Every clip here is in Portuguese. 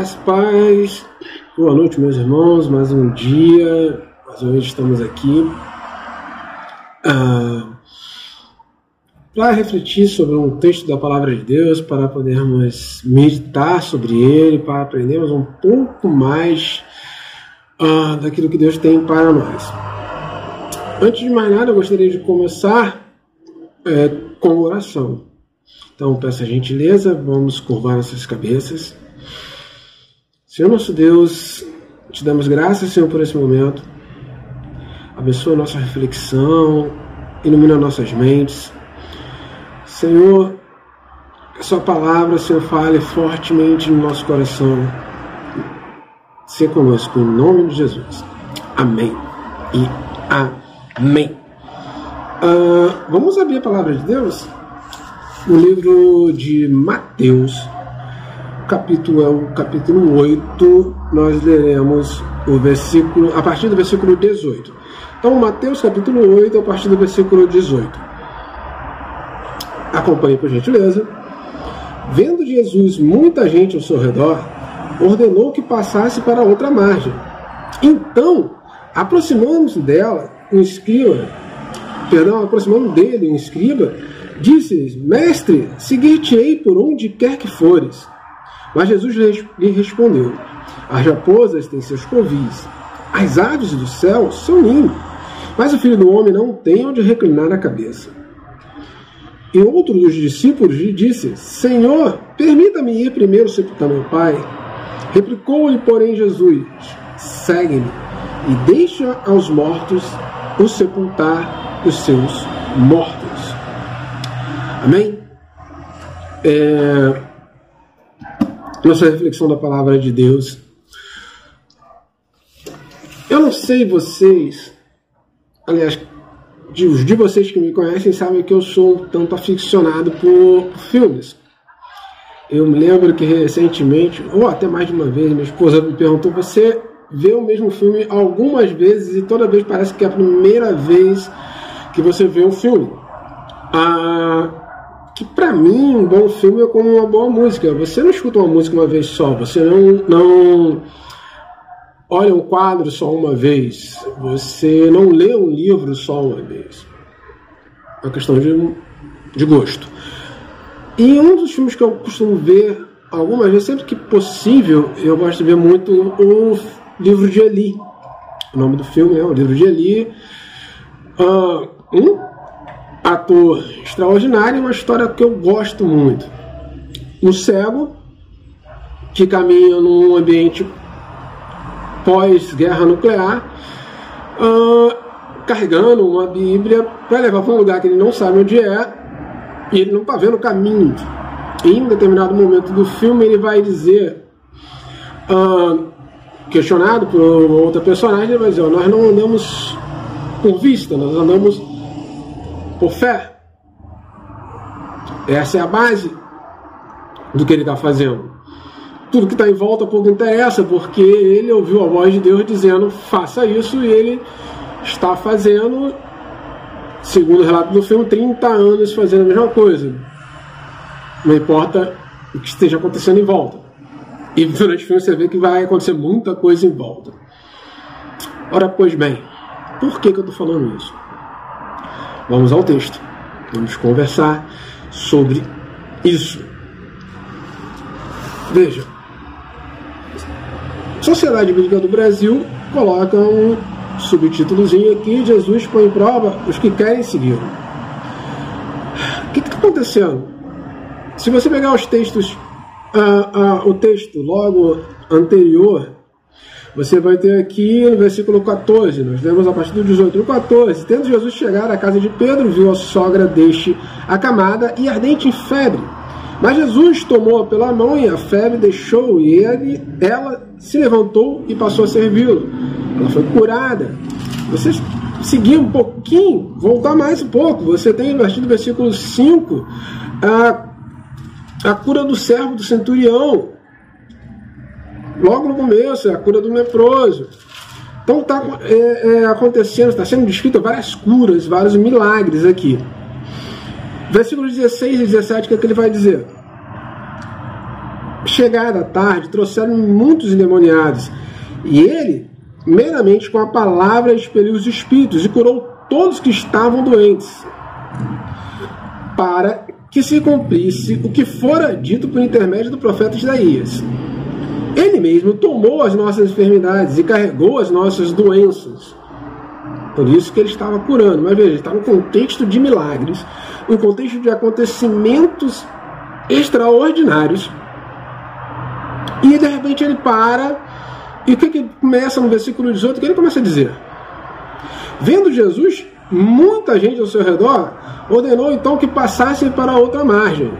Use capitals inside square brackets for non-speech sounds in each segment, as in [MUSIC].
As paz, boa noite, meus irmãos. Mais um dia, mais uma vez estamos aqui ah, para refletir sobre um texto da Palavra de Deus, para podermos meditar sobre ele, para aprendermos um pouco mais ah, daquilo que Deus tem para nós. Antes de mais nada, eu gostaria de começar é, com oração. Então, peço a gentileza, vamos curvar nossas cabeças. Senhor nosso Deus, te damos graças, Senhor, por esse momento. Abençoa a nossa reflexão, ilumina nossas mentes. Senhor, que a Sua palavra, Senhor, fale fortemente no nosso coração. Se conosco, em nome de Jesus. Amém e amém. Uh, vamos abrir a palavra de Deus no livro de Mateus capítulo é o capítulo 8, nós leremos o versículo, a partir do versículo 18. Então, Mateus capítulo 8, a partir do versículo 18. Acompanhe por gentileza. Vendo Jesus muita gente ao seu redor, ordenou que passasse para outra margem. Então, aproximando-se dela, um escriba, perdão, aproximando dele, um escriba, disse-lhes: Mestre, seguir-te-ei por onde quer que fores. Mas Jesus lhe respondeu: As raposas têm seus covis, as aves do céu são ninho, mas o filho do homem não tem onde reclinar a cabeça. E outro dos discípulos lhe disse: Senhor, permita-me ir primeiro sepultar meu pai. Replicou-lhe, porém, Jesus: Segue-me e deixa aos mortos o sepultar os seus mortos. Amém? É, nossa reflexão da palavra de Deus. Eu não sei vocês, aliás, de, de vocês que me conhecem sabem que eu sou um tanto aficionado por, por filmes. Eu me lembro que recentemente, ou até mais de uma vez, minha esposa me perguntou: você vê o mesmo filme algumas vezes e toda vez parece que é a primeira vez que você vê um filme? Ah, que para mim um bom filme é como uma boa música. Você não escuta uma música uma vez só, você não, não olha um quadro só uma vez, você não lê um livro só uma vez. É uma questão de, de gosto. E um dos filmes que eu costumo ver algumas vezes, sempre que possível, eu gosto de ver muito o livro de Eli. O nome do filme é o livro de Eli. Uh, um ator extraordinário uma história que eu gosto muito. Um cego que caminha num ambiente pós-guerra nuclear, uh, carregando uma Bíblia para levar para um lugar que ele não sabe onde é e ele não está vendo o caminho. Em determinado momento do filme ele vai dizer, uh, questionado por outra personagem, vai dizer: Nós não andamos por vista, nós andamos por fé. Essa é a base do que ele está fazendo. Tudo que está em volta pouco interessa, porque ele ouviu a voz de Deus dizendo: faça isso, e ele está fazendo, segundo o relato do filme, 30 anos fazendo a mesma coisa. Não importa o que esteja acontecendo em volta. E durante o filme você vê que vai acontecer muita coisa em volta. Ora, pois bem, por que, que eu estou falando isso? Vamos ao texto. Vamos conversar sobre isso. Veja, Sociedade Bíblica do Brasil coloca um subtítulozinho aqui: Jesus põe em prova os que querem seguir. O que está acontecendo? Se você pegar os textos, uh, uh, o texto logo anterior você vai ter aqui no versículo 14, nós lemos a partir do 18, no 14. Tendo Jesus chegar à casa de Pedro, viu a sogra deste acamada e ardente em febre. Mas Jesus tomou-a pela mão e a febre deixou, e ele, ela se levantou e passou a servi-lo. Ela foi curada. Você seguir um pouquinho, voltar mais um pouco. Você tem no versículo 5 a, a cura do servo do centurião logo no começo, é a cura do leproso. Então está é, é, acontecendo, está sendo descrito várias curas, vários milagres aqui. Versículos 16 e 17, o que, é que ele vai dizer? chegada à tarde, trouxeram muitos endemoniados. E ele, meramente com a palavra, expeliu os espíritos e curou todos que estavam doentes, para que se cumprisse o que fora dito por intermédio do profeta Isaías. Ele mesmo tomou as nossas enfermidades e carregou as nossas doenças. Por isso que ele estava curando. Mas veja, está no contexto de milagres, no contexto de acontecimentos extraordinários. E de repente ele para. E o que, que começa no versículo 18? O que ele começa a dizer? Vendo Jesus, muita gente ao seu redor, ordenou então que passassem para outra margem.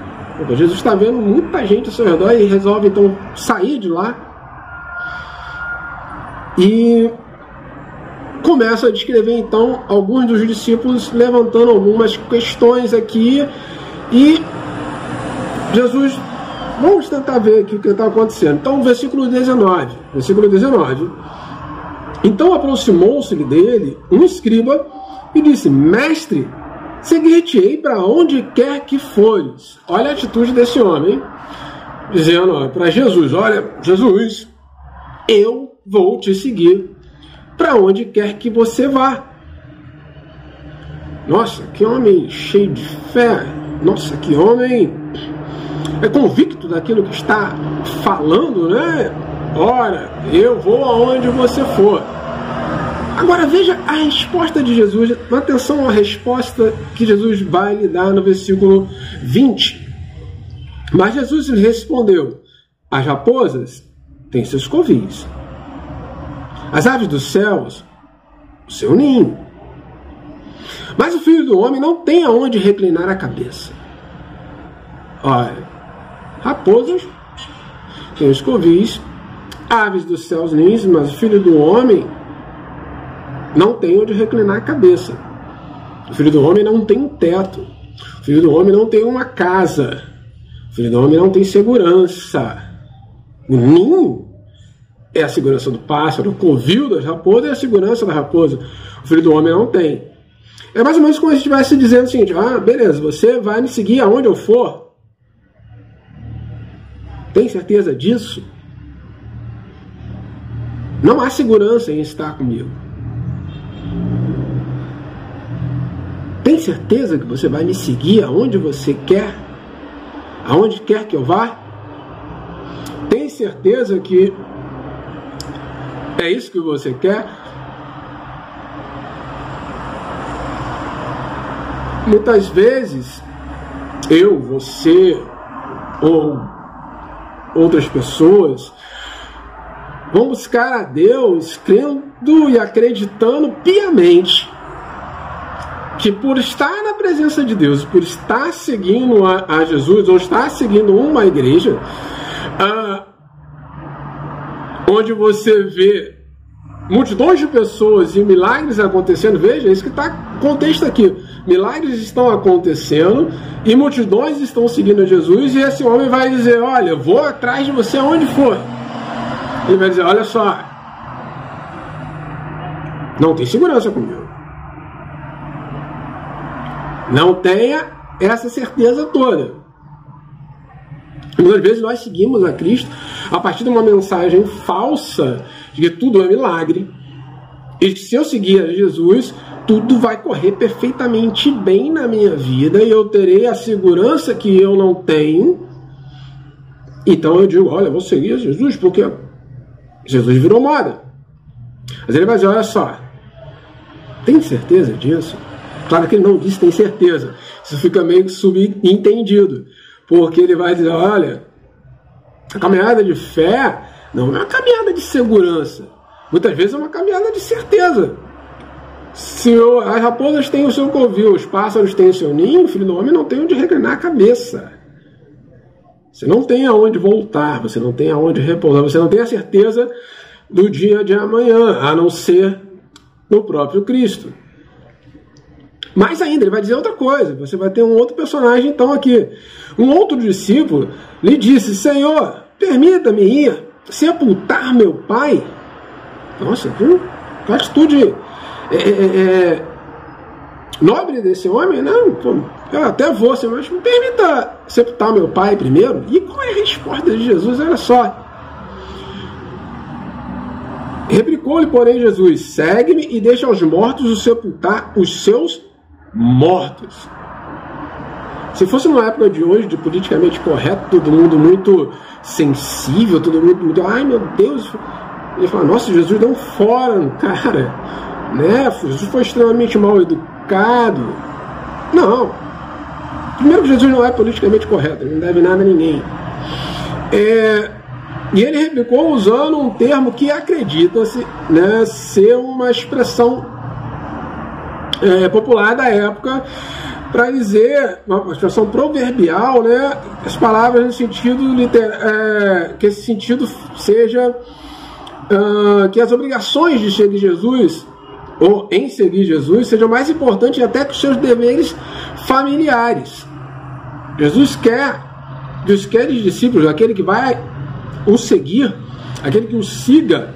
Jesus está vendo muita gente ao seu redor e resolve então sair de lá. E começa a descrever então alguns dos discípulos levantando algumas questões aqui e Jesus vamos tentar ver aqui o que está acontecendo. Então, versículo 19, versículo 19. Então aproximou-se dele um escriba e disse: Mestre, seguir-te-ei para onde quer que fores. Olha a atitude desse homem, dizendo para Jesus: Olha, Jesus, eu vou te seguir para onde quer que você vá. Nossa, que homem cheio de fé. Nossa, que homem é convicto daquilo que está falando, né? Ora, eu vou aonde você for. Agora veja a resposta de Jesus, atenção à resposta que Jesus vai lhe dar no versículo 20. Mas Jesus lhe respondeu: As raposas têm seus covis, as aves dos céus, o seu ninho. Mas o filho do homem não tem aonde reclinar a cabeça. Olha, raposas têm os covis, aves dos céus ninhos, mas o filho do homem não tem onde reclinar a cabeça. O filho do homem não tem um teto. O filho do homem não tem uma casa. O filho do homem não tem segurança. O ninho é a segurança do pássaro, o covil das raposas é a segurança da raposa. O filho do homem não tem. É mais ou menos como se estivesse dizendo o seguinte: ah, beleza, você vai me seguir aonde eu for. Tem certeza disso? Não há segurança em estar comigo. Certeza que você vai me seguir aonde você quer? Aonde quer que eu vá? Tem certeza que é isso que você quer? Muitas vezes, eu, você ou outras pessoas vão buscar a Deus crendo e acreditando piamente que por estar na presença de Deus, por estar seguindo a, a Jesus, ou estar seguindo uma igreja, ah, onde você vê multidões de pessoas e milagres acontecendo, veja, é isso que está contexto aqui. Milagres estão acontecendo e multidões estão seguindo Jesus, e esse homem vai dizer: Olha, vou atrás de você aonde for. Ele vai dizer: Olha só, não tem segurança comigo. Não tenha essa certeza toda. Muitas vezes nós seguimos a Cristo a partir de uma mensagem falsa de que tudo é milagre. E que se eu seguir a Jesus, tudo vai correr perfeitamente bem na minha vida e eu terei a segurança que eu não tenho. Então eu digo, olha, eu vou seguir a Jesus porque Jesus virou moda. Mas ele vai dizer, olha só, tem certeza disso? Claro que ele não disse tem certeza. Isso fica meio subentendido. Porque ele vai dizer, olha, a caminhada de fé não é uma caminhada de segurança. Muitas vezes é uma caminhada de certeza. Se as raposas têm o seu covil, os pássaros têm o seu ninho, o filho do homem não tem onde reclinar a cabeça. Você não tem aonde voltar, você não tem aonde repousar, você não tem a certeza do dia de amanhã, a não ser no próprio Cristo. Mais ainda, ele vai dizer outra coisa. Você vai ter um outro personagem, então, aqui. Um outro discípulo lhe disse: Senhor, permita-me ir sepultar meu pai. Nossa? Que atitude é, é, é, nobre desse homem, pô, eu até vou, Senhor, mas me permita sepultar meu pai primeiro. E qual é a resposta de Jesus? Olha só. Replicou-lhe, porém, Jesus: segue-me e deixa aos mortos sepultar os seus mortos. Se fosse numa época de hoje, de politicamente correto, todo mundo muito sensível, todo mundo muito, ai meu Deus, ele fala, nossa, Jesus deu um fora cara, né? Jesus foi extremamente mal educado. Não. Primeiro que Jesus não é politicamente correto, ele não deve nada a ninguém. É, e ele replicou usando um termo que acredita-se né, ser uma expressão é, popular da época para dizer, uma expressão proverbial, né, as palavras no sentido literal, é, que esse sentido seja uh, que as obrigações de seguir Jesus ou em seguir Jesus sejam mais importantes até que os seus deveres familiares. Jesus quer dos queres discípulos, aquele que vai o seguir, aquele que o siga,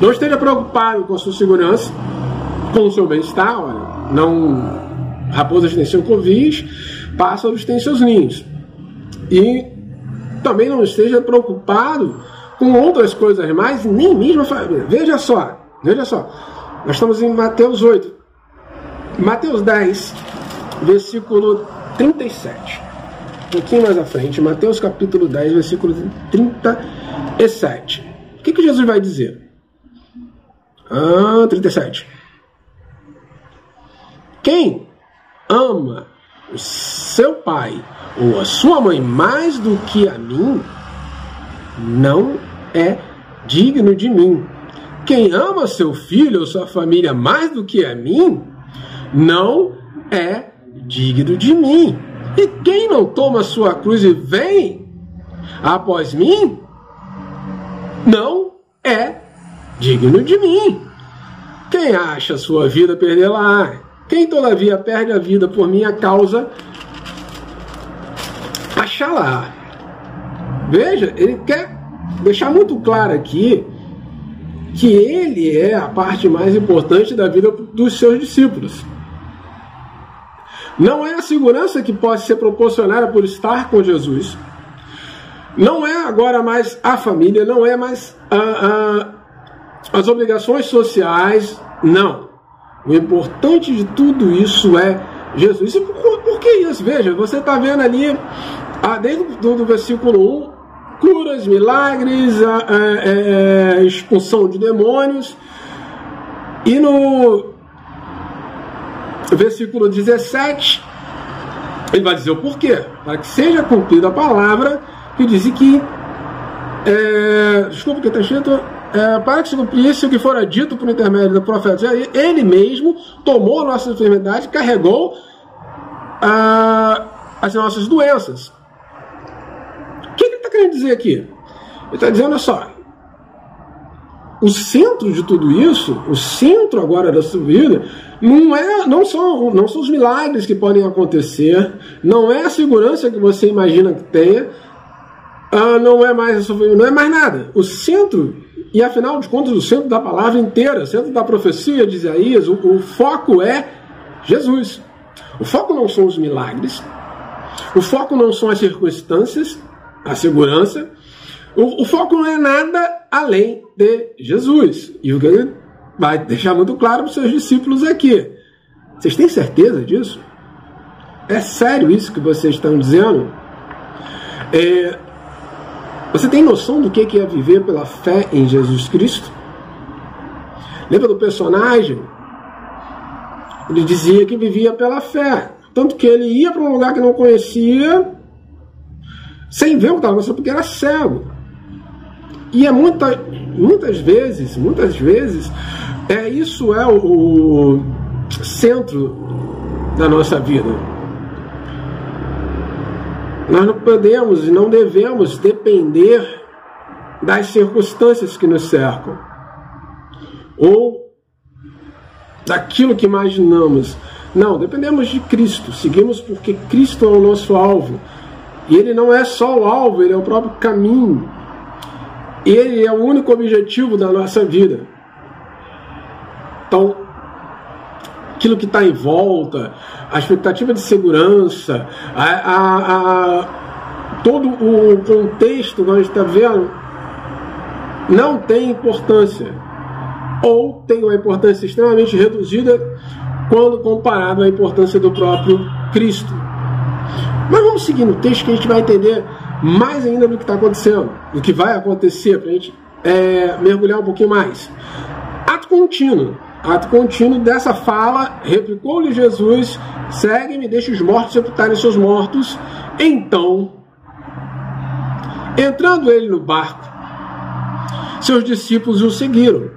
não esteja preocupado com a sua segurança, com o seu bem-estar, olha, não raposas têm seu covis, pássaros têm seus ninhos. E também não esteja preocupado com outras coisas mais, nem mesmo a família. Veja só, veja só. Nós estamos em Mateus 8. Mateus 10, versículo 37 um pouquinho mais à frente, Mateus capítulo 10, versículo 37. O que, que Jesus vai dizer? Ah, 37. Quem ama o seu pai ou a sua mãe mais do que a mim, não é digno de mim. Quem ama seu filho ou sua família mais do que a mim, não é digno de mim. E quem não toma sua cruz e vem após mim, não é digno de mim. Quem acha sua vida perdê-la? Quem todavia perde a vida por minha causa, achará. Veja, ele quer deixar muito claro aqui que ele é a parte mais importante da vida dos seus discípulos. Não é a segurança que pode ser proporcionada por estar com Jesus. Não é agora mais a família, não é mais a, a, as obrigações sociais, não. O importante de tudo isso é Jesus. E por, por que isso? Veja, você está vendo ali, ah, desde do, do versículo 1, curas, milagres, a, a, a, é, expulsão de demônios. E no versículo 17, ele vai dizer o porquê. Para que seja cumprida a palavra que diz que. É, desculpa que está escrito. É, para que se cumprisse o que fora dito por intermédio do profeta, ele mesmo tomou a nossa enfermidade, carregou ah, as nossas doenças. O que ele está querendo dizer aqui? Ele está dizendo, só, o centro de tudo isso, o centro agora da sua vida, não, é, não, são, não são os milagres que podem acontecer, não é a segurança que você imagina que tenha, ah, não é mais não é mais nada. O centro, e afinal de contas, o centro da palavra inteira, o centro da profecia de Isaías, o, o foco é Jesus. O foco não são os milagres, o foco não são as circunstâncias, a segurança, o, o foco não é nada além de Jesus. E o que ele vai deixar muito claro para os seus discípulos aqui. Vocês têm certeza disso? É sério isso que vocês estão dizendo? É, você tem noção do que é viver pela fé em Jesus Cristo? Lembra do personagem? Ele dizia que vivia pela fé. Tanto que ele ia para um lugar que não conhecia, sem ver o que estava acontecendo, porque era cego. E é muita, muitas vezes, muitas vezes, é isso é o, o centro da nossa vida. Nós não podemos e não devemos depender das circunstâncias que nos cercam ou daquilo que imaginamos. Não, dependemos de Cristo, seguimos porque Cristo é o nosso alvo. E Ele não é só o alvo, Ele é o próprio caminho. Ele é o único objetivo da nossa vida. Então, aquilo que está em volta, a expectativa de segurança, a, a, a todo o contexto que a gente está vendo não tem importância. Ou tem uma importância extremamente reduzida quando comparado à importância do próprio Cristo. Mas vamos seguir no texto que a gente vai entender mais ainda do que está acontecendo, do que vai acontecer, para a gente é, mergulhar um pouquinho mais. Ato contínuo. Ato contínuo dessa fala, replicou-lhe Jesus: segue-me, deixe os mortos sepultarem seus mortos. Então, entrando ele no barco, seus discípulos o seguiram.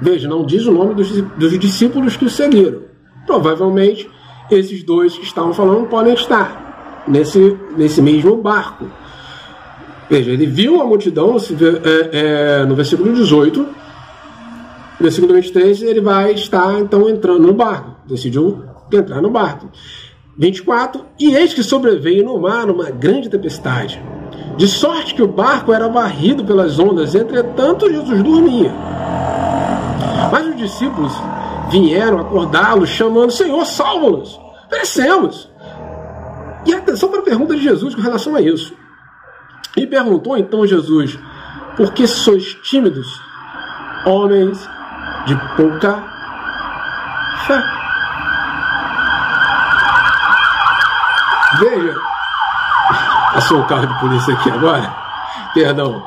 Veja, não diz o nome dos, dos discípulos que o seguiram. Provavelmente, esses dois que estavam falando podem estar nesse, nesse mesmo barco. Veja, ele viu a multidão, é, é, no versículo 18, no versículo 23, ele vai estar então entrando no barco. Decidiu entrar no barco. 24, e eis que sobreveio no mar uma grande tempestade, de sorte que o barco era varrido pelas ondas, entretanto Jesus dormia. Mas os discípulos vieram acordá-lo, chamando: Senhor, salva-nos, perecemos. E atenção para a pergunta de Jesus com relação a isso. E perguntou então Jesus: Por que sois tímidos, homens de pouca fé? Veja, [LAUGHS] passou o carro de polícia aqui agora, perdão.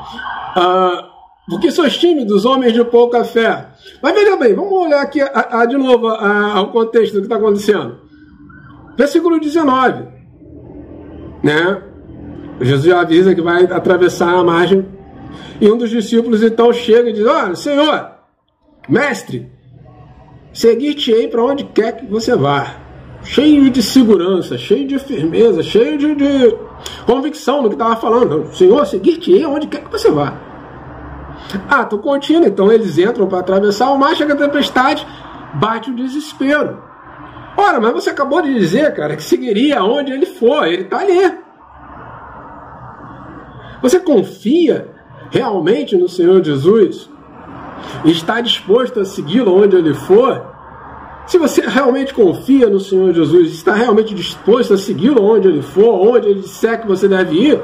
Ah, porque sois tímidos, homens de pouca fé. Mas veja bem, vamos olhar aqui a, a, de novo a, ao contexto do que está acontecendo. Versículo 19. Né? Jesus avisa que vai atravessar a margem. E um dos discípulos então chega e diz: Olha, Senhor, mestre, seguir-te-ei para onde quer que você vá. Cheio de segurança, cheio de firmeza, cheio de, de convicção no que estava falando. Senhor, seguir-te-ei aonde quer que você vá. Ato contínuo, então eles entram para atravessar o mar, chega a tempestade, bate o desespero. Ora, mas você acabou de dizer, cara, que seguiria aonde ele for, ele está ali. Você confia realmente no Senhor Jesus? Está disposto a segui-lo onde ele for? Se você realmente confia no Senhor Jesus, está realmente disposto a segui-lo onde ele for, onde ele disser que você deve ir,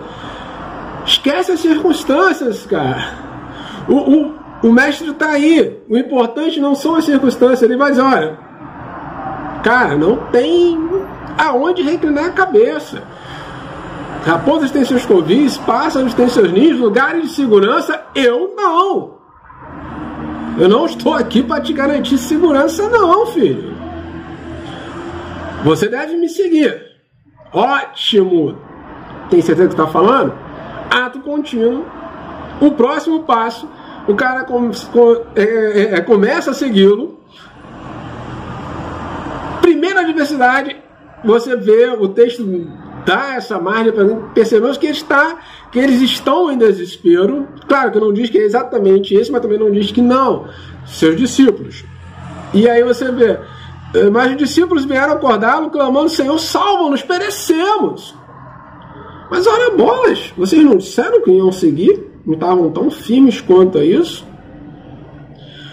esquece as circunstâncias, cara. O, o, o mestre está aí. O importante não são as circunstâncias. Ele vai dizer: olha, cara, não tem aonde reclinar a cabeça. Raposas têm seus covis, pássaros têm seus ninhos, lugares de segurança. Eu não. Eu não estou aqui para te garantir segurança, não, filho. Você deve me seguir. Ótimo. Tem certeza que está falando? Ato contínuo. O próximo passo o cara com, com, é, é, é, começa a segui-lo. Primeira adversidade, você vê o texto dá essa margem para percebemos que, está, que eles estão em desespero. Claro que não diz que é exatamente esse, mas também não diz que não. Seus discípulos. E aí você vê, eh, mas os discípulos vieram acordá-lo, clamando: Senhor, salva-nos, perecemos. Mas olha bolas, vocês não disseram que iam seguir? não estavam tão firmes quanto a isso?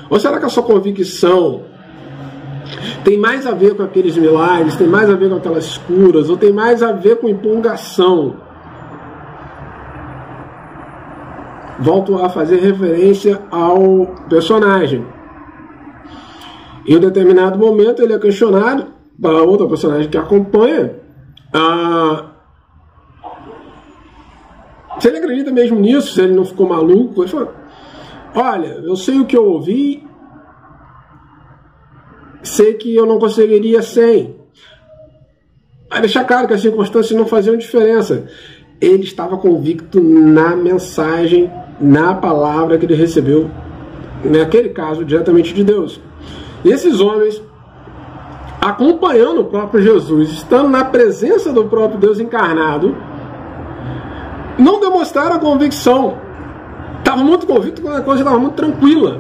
Ou será que a sua convicção tem mais a ver com aqueles milagres, tem mais a ver com aquelas curas, ou tem mais a ver com empolgação? Volto a fazer referência ao personagem. Em um determinado momento ele é questionado para outra personagem que acompanha. Ah, se ele acredita mesmo nisso, se ele não ficou maluco, ele fala: Olha, eu sei o que eu ouvi, sei que eu não conseguiria sem. Vai deixar claro que as circunstâncias não faziam diferença. Ele estava convicto na mensagem, na palavra que ele recebeu, naquele caso, diretamente de Deus. E esses homens, acompanhando o próprio Jesus, estando na presença do próprio Deus encarnado, não demonstraram a convicção. Estavam muito convictos quando a coisa estava muito tranquila.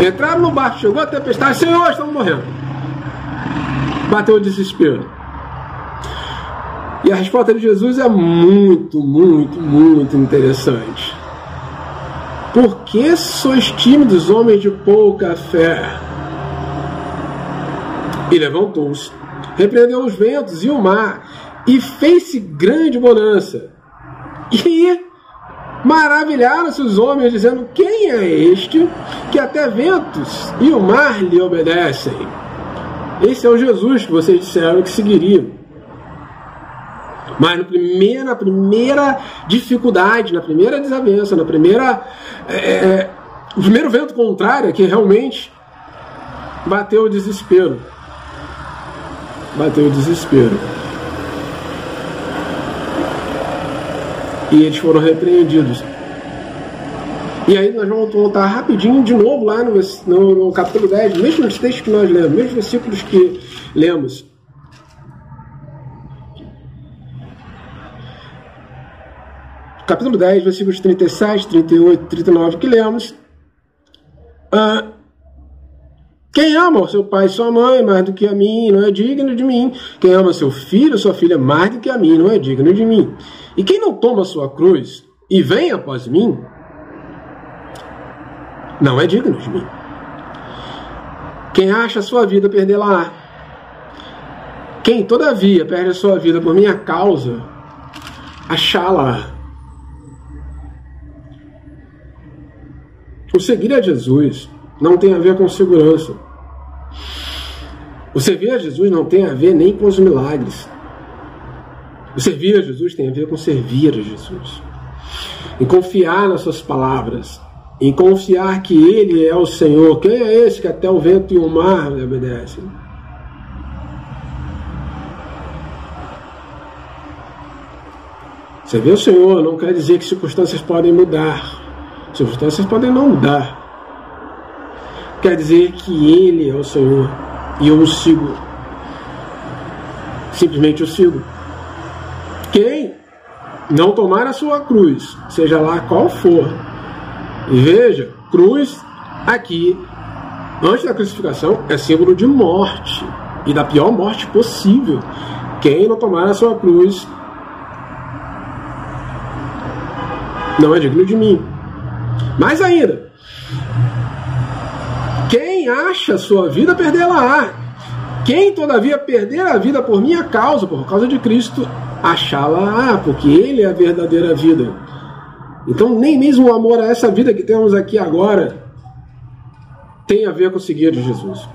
Entraram no barco, chegou a tempestade, Senhor, estamos morrendo. Bateu o desespero. E a resposta de Jesus é muito, muito, muito interessante. Por que sois tímidos, homens de pouca fé? E levantou-se, repreendeu os ventos e o mar, e fez-se grande bonança. E maravilharam-se os homens, dizendo: Quem é este que até ventos e o mar lhe obedecem? Esse é o Jesus que vocês disseram que seguiriam. Mas na primeira dificuldade, na primeira desavença, na primeira. É, é o primeiro vento contrário é que realmente bateu o desespero. Bateu o desespero. E eles foram repreendidos. E aí nós vamos voltar rapidinho de novo lá no, no, no capítulo 10, mesmos textos que nós lemos, mesmos versículos que lemos. Capítulo 10, versículos 37, 38, 39 que lemos. Ah, quem ama o seu pai e sua mãe mais do que a mim não é digno de mim. Quem ama seu filho sua filha mais do que a mim não é digno de mim. E quem não toma sua cruz e vem após mim, não é digno de mim. Quem acha a sua vida, perdê-la. Quem, todavia, perde a sua vida por minha causa, achá-la. O seguir a Jesus não tem a ver com segurança. O servir a Jesus não tem a ver nem com os milagres. O servir a Jesus tem a ver com servir a Jesus. E confiar nas suas palavras. Em confiar que Ele é o Senhor. Quem é esse que até o vento e o mar lhe obedecem? Servir o Senhor não quer dizer que circunstâncias podem mudar. Circunstâncias podem não mudar quer dizer que Ele é o Senhor e eu o sigo. Simplesmente o sigo. Quem não tomar a sua cruz, seja lá qual for, e veja, cruz aqui, antes da crucificação, é símbolo de morte e da pior morte possível. Quem não tomar a sua cruz não é digno de mim. Mais ainda, quem acha sua vida, perdê-la-á. Quem, todavia, perder a vida por minha causa, por causa de Cristo, achá-la-á, porque Ele é a verdadeira vida. Então, nem mesmo o amor a essa vida que temos aqui agora tem a ver com seguir de Jesus.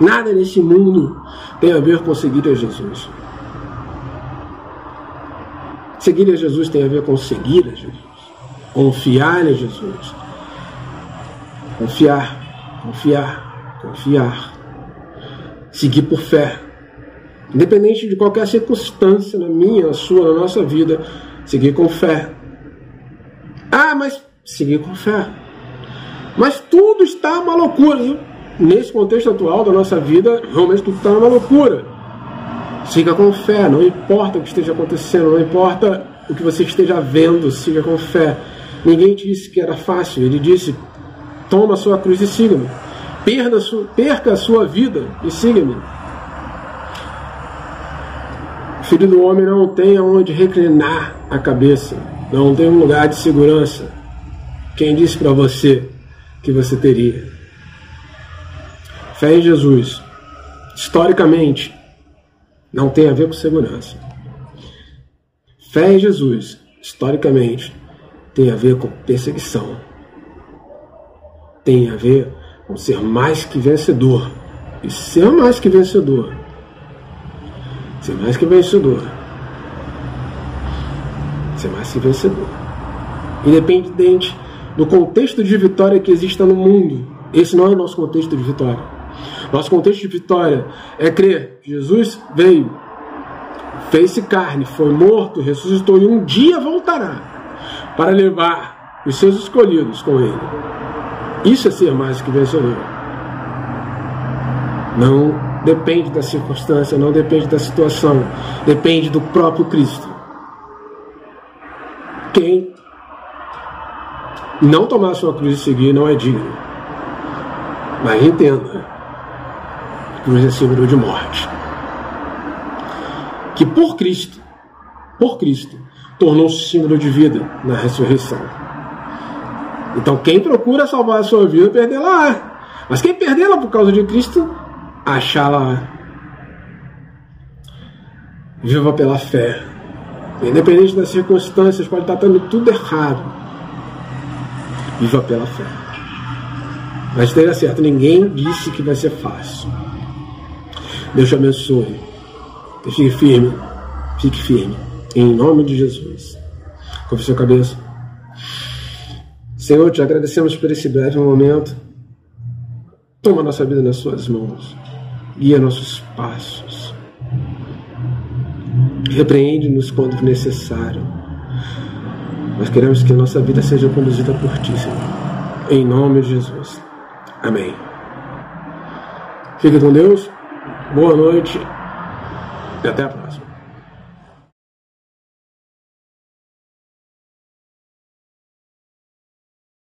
Nada nesse mundo tem a ver com seguir a Jesus. Seguir a Jesus tem a ver com seguir a Jesus, confiar em Jesus, Confiar, confiar, confiar. Seguir por fé. Independente de qualquer circunstância na minha, na sua, na nossa vida, seguir com fé. Ah, mas seguir com fé. Mas tudo está uma loucura. Nesse contexto atual da nossa vida, realmente tudo está uma loucura. Siga com fé, não importa o que esteja acontecendo, não importa o que você esteja vendo, siga com fé. Ninguém disse que era fácil, ele disse: Toma a sua cruz e siga-me. Perca a sua vida e siga-me. Filho do homem não tem aonde reclinar a cabeça, não tem um lugar de segurança. Quem disse para você que você teria? Fé em Jesus, historicamente, não tem a ver com segurança. Fé em Jesus, historicamente, tem a ver com perseguição tem a ver com ser mais que vencedor. E ser mais que vencedor. Ser mais que vencedor. Ser mais que vencedor. Independente do contexto de vitória que exista no mundo, esse não é o nosso contexto de vitória. Nosso contexto de vitória é crer Jesus veio, fez-se carne, foi morto, ressuscitou e um dia voltará para levar os seus escolhidos com ele. Isso é ser mais que vencedor. Não depende da circunstância, não depende da situação, depende do próprio Cristo. Quem não tomar sua cruz e seguir não é digno. Mas entenda, cruz é símbolo de morte. Que por Cristo, por Cristo, tornou-se símbolo de vida na ressurreição. Então, quem procura salvar a sua vida, perdê-la. Mas quem perdê-la por causa de Cristo, achá-la viva pela fé. Independente das circunstâncias, pode estar dando tudo errado. Viva pela fé. Mas esteja certo, ninguém disse que vai ser fácil. Deus te abençoe. Fique firme. Fique firme. Em nome de Jesus. Curve sua cabeça. Senhor, te agradecemos por esse breve momento. Toma nossa vida nas suas mãos. Guia nossos passos. Repreende-nos quando necessário. Nós queremos que a nossa vida seja conduzida por Ti, Senhor. Em nome de Jesus. Amém. Fique com Deus. Boa noite e até a próxima.